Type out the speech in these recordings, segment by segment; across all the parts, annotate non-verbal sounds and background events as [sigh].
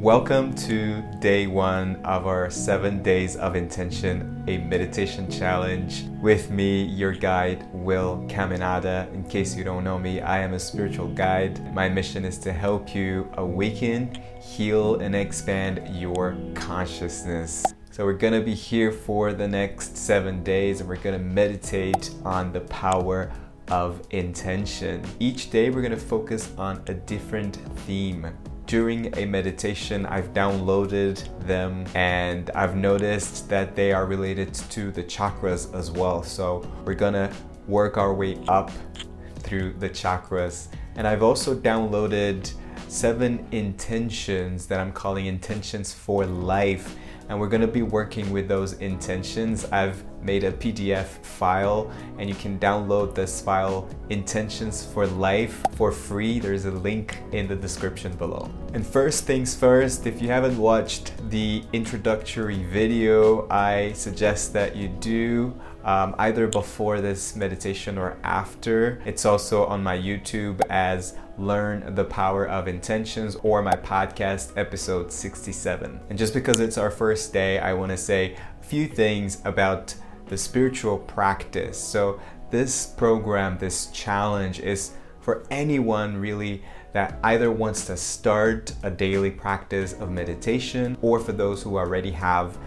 Welcome to day one of our seven days of intention, a meditation challenge with me, your guide, Will Caminada. In case you don't know me, I am a spiritual guide. My mission is to help you awaken, heal, and expand your consciousness. So, we're gonna be here for the next seven days and we're gonna meditate on the power of intention. Each day, we're gonna focus on a different theme during a meditation, I've downloaded them and I've noticed that they are related to the chakras as well. So we're gonna work our way up through the chakras. And I've also downloaded seven intentions that I'm calling intentions for life and we're going to be working with those intentions. I've made a PDF file and you can download this file intentions for life for free. There's a link in the description below. And first things first, if you haven't watched the introductory video, I suggest that you do um, either before this meditation or after. It's also on my YouTube as Learn the Power of Intentions or my podcast, episode 67. And just because it's our first day, I want to say a few things about the spiritual practice. So, this program, this challenge is for anyone really that either wants to start a daily practice of meditation or for those who already have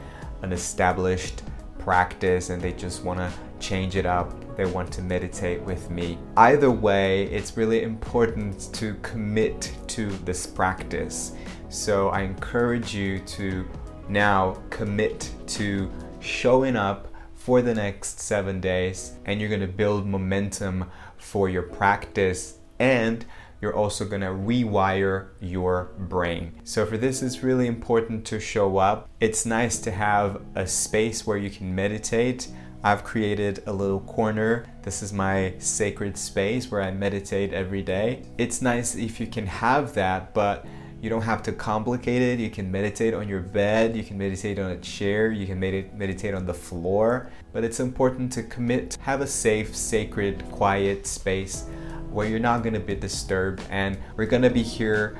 an established practice and they just want to change it up. They want to meditate with me. Either way, it's really important to commit to this practice. So I encourage you to now commit to showing up for the next seven days and you're going to build momentum for your practice and you're also to rewire your brain. So, for this, it's really important to show up. It's nice to have a space where you can meditate. I've created a little corner. This is my sacred space where I meditate every day. It's nice if you can have that, but you don't have to complicate it. You can meditate on your bed, you can meditate on a chair, you can med- meditate on the floor. But it's important to commit, have a safe, sacred, quiet space where you're not going to be disturbed and we're going to be here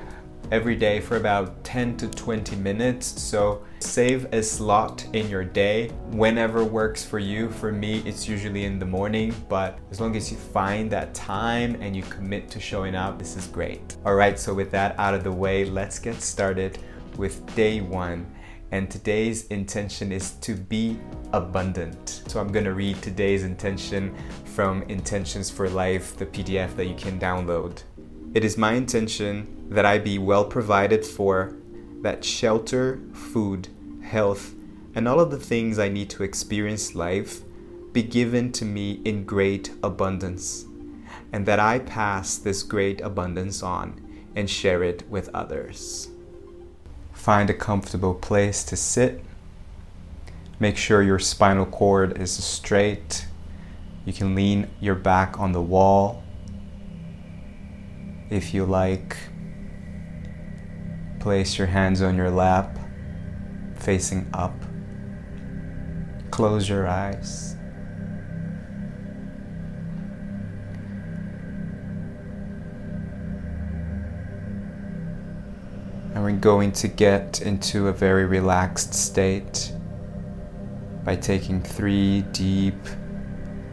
every day for about 10 to 20 minutes. So save a slot in your day. Whenever works for you for me it's usually in the morning but as long as you find that time and you commit to showing up this is great. All right so with that out of the way let's get started with day one. And today's intention is to be abundant. So I'm to read today's intention from Intentions for Life, the PDF that you can download. It is my intention that I be well provided for, that shelter, food, health, and all of the things I need to experience life be given to me in great abundance, and that I pass this great abundance on and share it with others. Find a comfortable place to sit. Make sure your spinal cord is straight. You can lean your back on the wall. If you like, place your hands on your lap, facing up. Close your eyes. And we're going to get into a very relaxed state by taking three deep,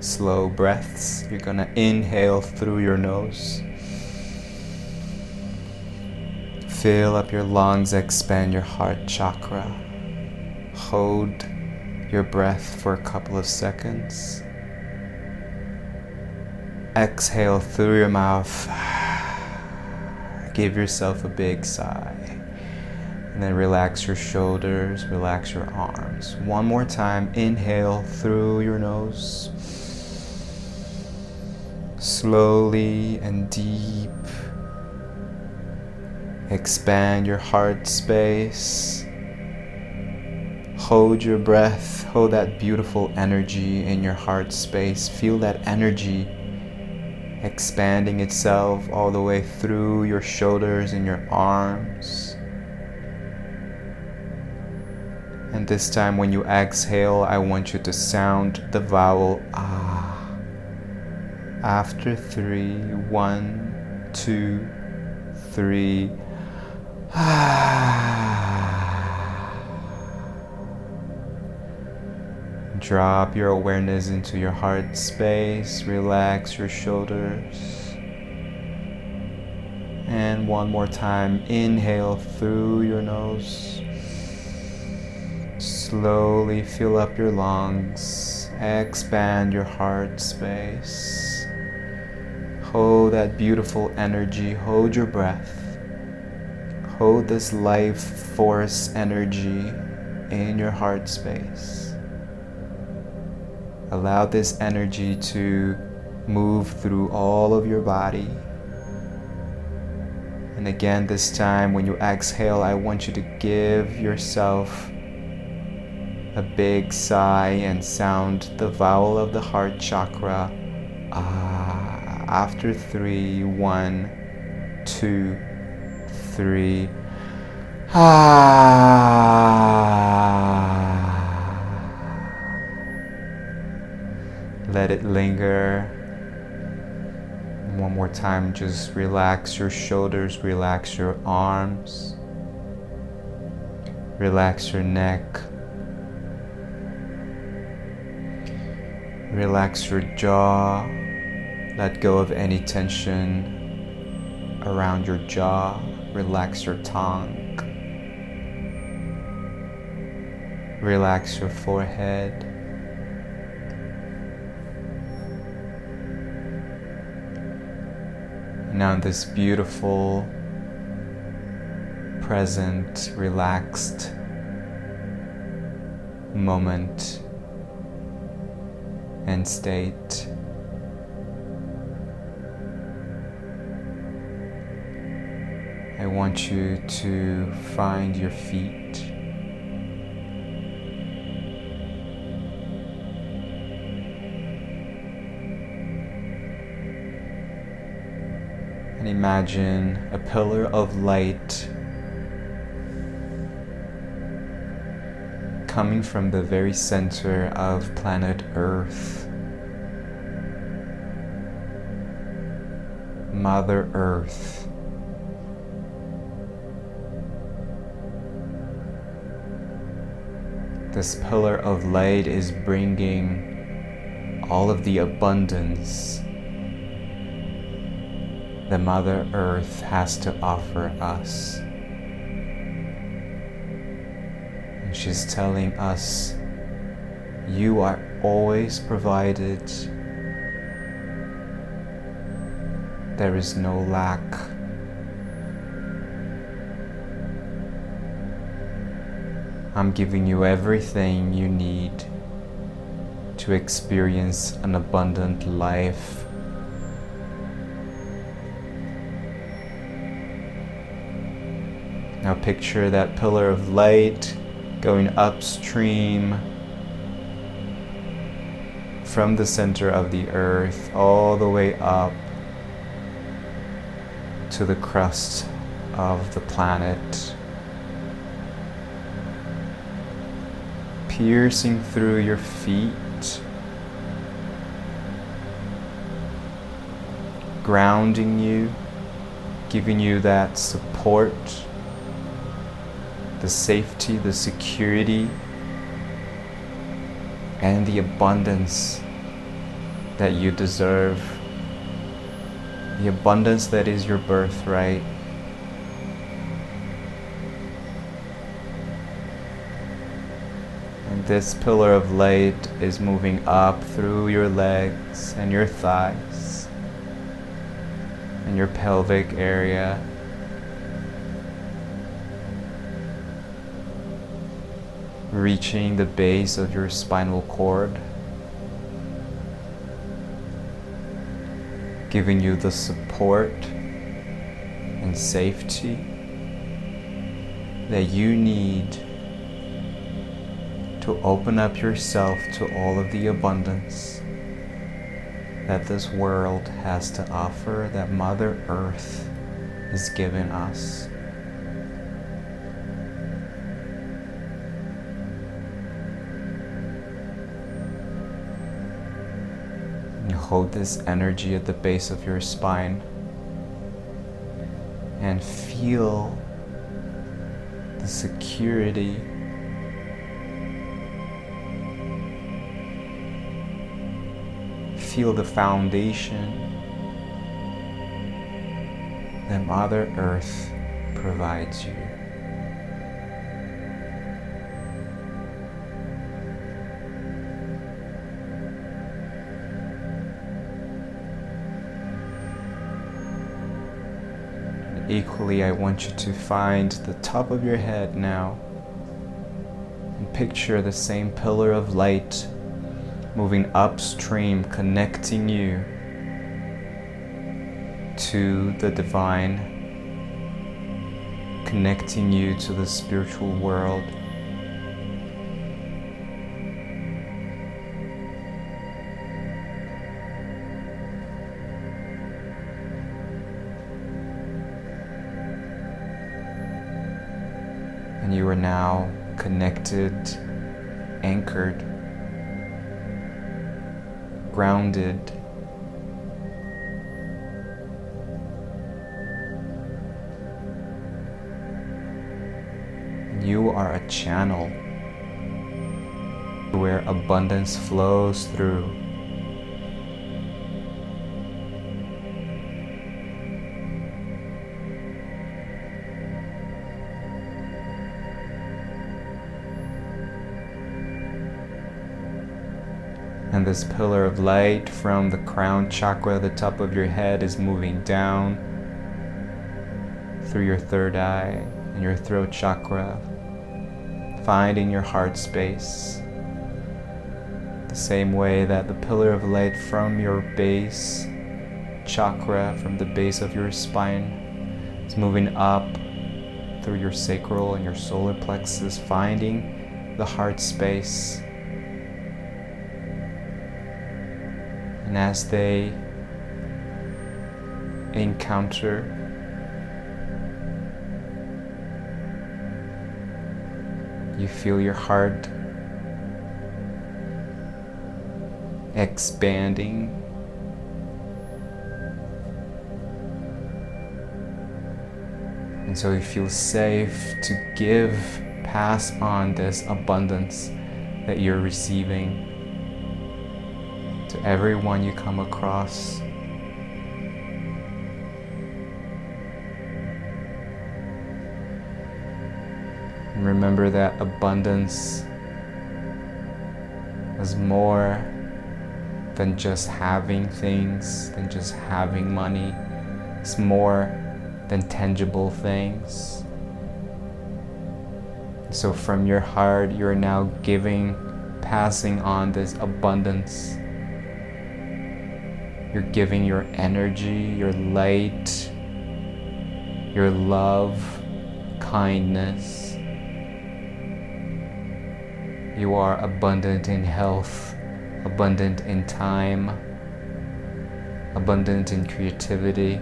slow breaths. You're going to inhale through your nose. Fill up your lungs, expand your heart chakra. Hold your breath for a couple of seconds. Exhale through your mouth. [sighs] Give yourself a big sigh. And then relax your shoulders, relax your arms. One more time. Inhale through your nose. Slowly and deep. Expand your heart space. Hold your breath. Hold that beautiful energy in your heart space. Feel that energy expanding itself all the way through your shoulders and your arms. And this time, when you exhale, I want you to sound the vowel ah after three, one, two, three. [sighs] Drop your awareness into your heart space, relax your shoulders. And one more time, inhale through your nose. Slowly fill up your lungs, expand your heart space. Hold that beautiful energy, hold your breath. Hold this life force energy in your heart space. Allow this energy to move through all of your body. And again, this time when you exhale, I want you to give yourself a big sigh and sound the vowel of the heart chakra. Ah, after three, one, two, three. Ah. Let it linger. One more time, just relax your shoulders, relax your arms, relax your neck, relax your jaw. Let go of any tension around your jaw. Relax your tongue. Relax your forehead. Now, this beautiful, present, relaxed moment and state. I want you to find your feet. And imagine a pillar of light coming from the very center of planet Earth. Mother Earth. This pillar of light is bringing all of the abundance that Mother Earth has to offer us. And she's telling us, You are always provided, there is no lack. I'm giving you everything you need to experience an abundant life. Now picture that pillar of light going upstream from the center of the earth all the way up to the crust of the planet. Piercing through your feet, grounding you, giving you that support, the safety, the security, and the abundance that you deserve, the abundance that is your birthright. This pillar of light is moving up through your legs and your thighs and your pelvic area. Reaching the base of your spinal cord, giving you the support and safety that you need to open up yourself to all of the abundance that this world has to offer, that Mother Earth has given us. You hold this energy at the base of your spine and feel the security feel the foundation that Mother Earth provides you. equally, I want you to find the top of your head now and picture the same pillar of light moving upstream, connecting you to the divine, connecting you to the spiritual world. And you are now connected, anchored, grounded. You are a channel where abundance flows through. And this pillar of light from the crown chakra, the top of your head, is moving down through your third eye and your throat chakra, finding your heart space. The same way that the pillar of light from your base chakra, from the base of your spine, is moving up through your sacral and your solar plexus, finding the heart space. And as they encounter you feel your heart expanding. And so you feel safe to give, pass on this abundance that you're receiving to everyone you come across. And remember that abundance is more than just having things, than just having money. It's more than tangible things. So, from your heart, you're now giving, passing on this abundance. You're giving your energy, your light, your love, kindness. You are abundant in health, abundant in time, abundant in creativity,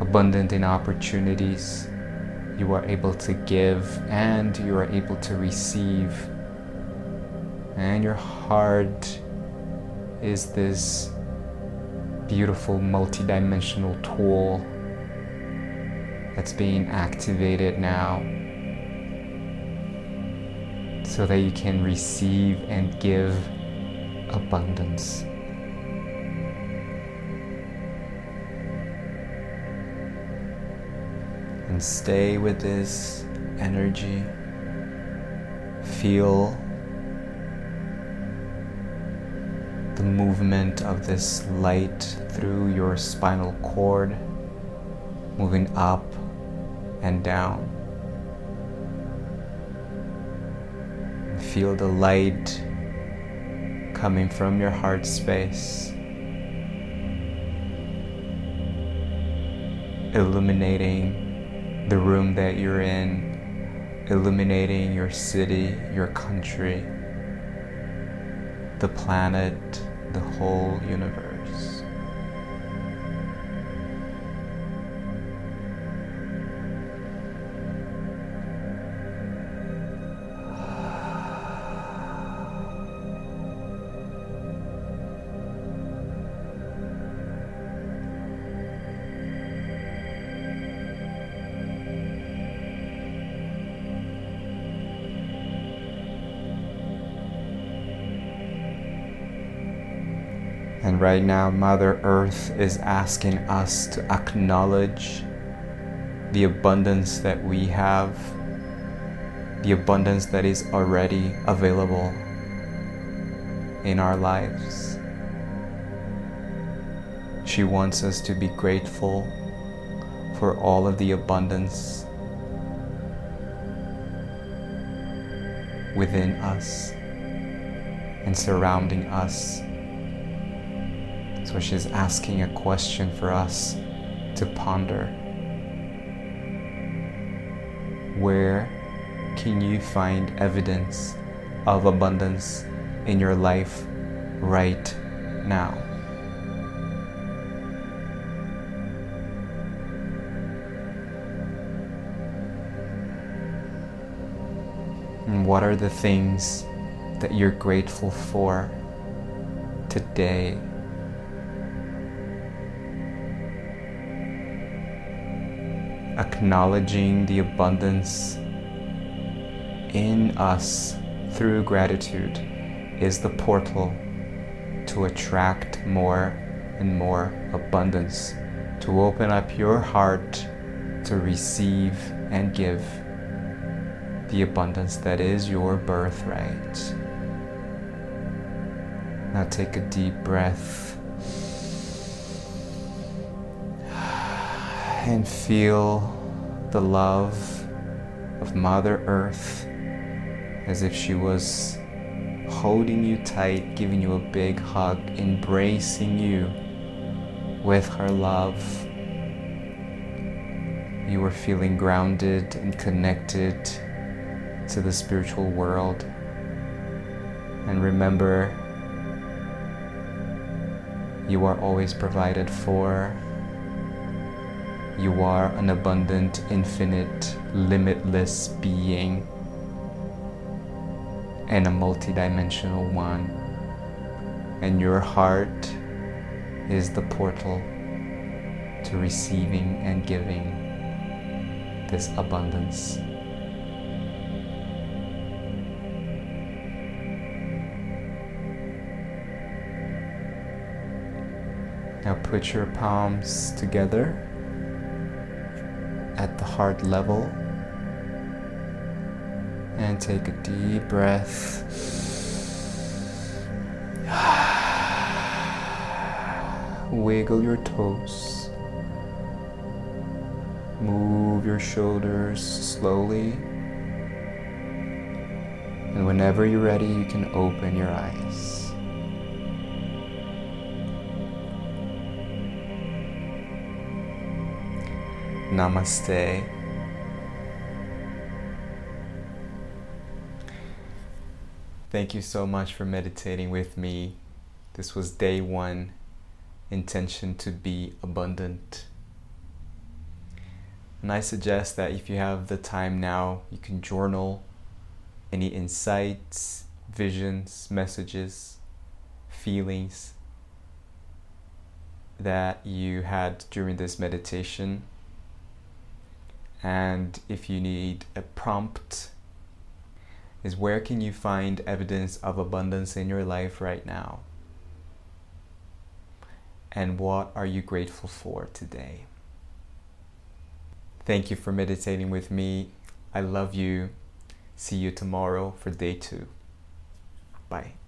abundant in opportunities. You are able to give and you are able to receive. And your heart is this beautiful multidimensional tool that's being activated now so that you can receive and give abundance. And stay with this energy. Feel the movement of this light through your spinal cord, moving up and down. Feel the light coming from your heart space, illuminating the room that you're in, illuminating your city, your country, the planet, the whole universe. Right now, Mother Earth is asking us to acknowledge the abundance that we have, the abundance that is already available in our lives. She wants us to be grateful for all of the abundance within us and surrounding us. So she's asking a question for us to ponder. Where can you find evidence of abundance in your life right now? And what are the things that you're grateful for today? Acknowledging the abundance in us through gratitude is the portal to attract more and more abundance, to open up your heart to receive and give the abundance that is your birthright. Now take a deep breath and feel the love of Mother Earth as if she was holding you tight, giving you a big hug, embracing you with her love. You were feeling grounded and connected to the spiritual world. And remember, you are always provided for. You are an abundant, infinite, limitless being and a multidimensional one. And your heart is the portal to receiving and giving this abundance. Now put your palms together at the heart level and take a deep breath. [sighs] Wiggle your toes. Move your shoulders slowly. And whenever you're ready, you can open your eyes. Namaste. Thank you so much for meditating with me. This was day one intention to be abundant. And I suggest that if you have the time now, you can journal any insights, visions, messages, feelings that you had during this meditation and if you need a prompt, is where can you find evidence of abundance in your life right now? And what are you grateful for today? Thank you for meditating with me. I love you. See you tomorrow for day two. Bye.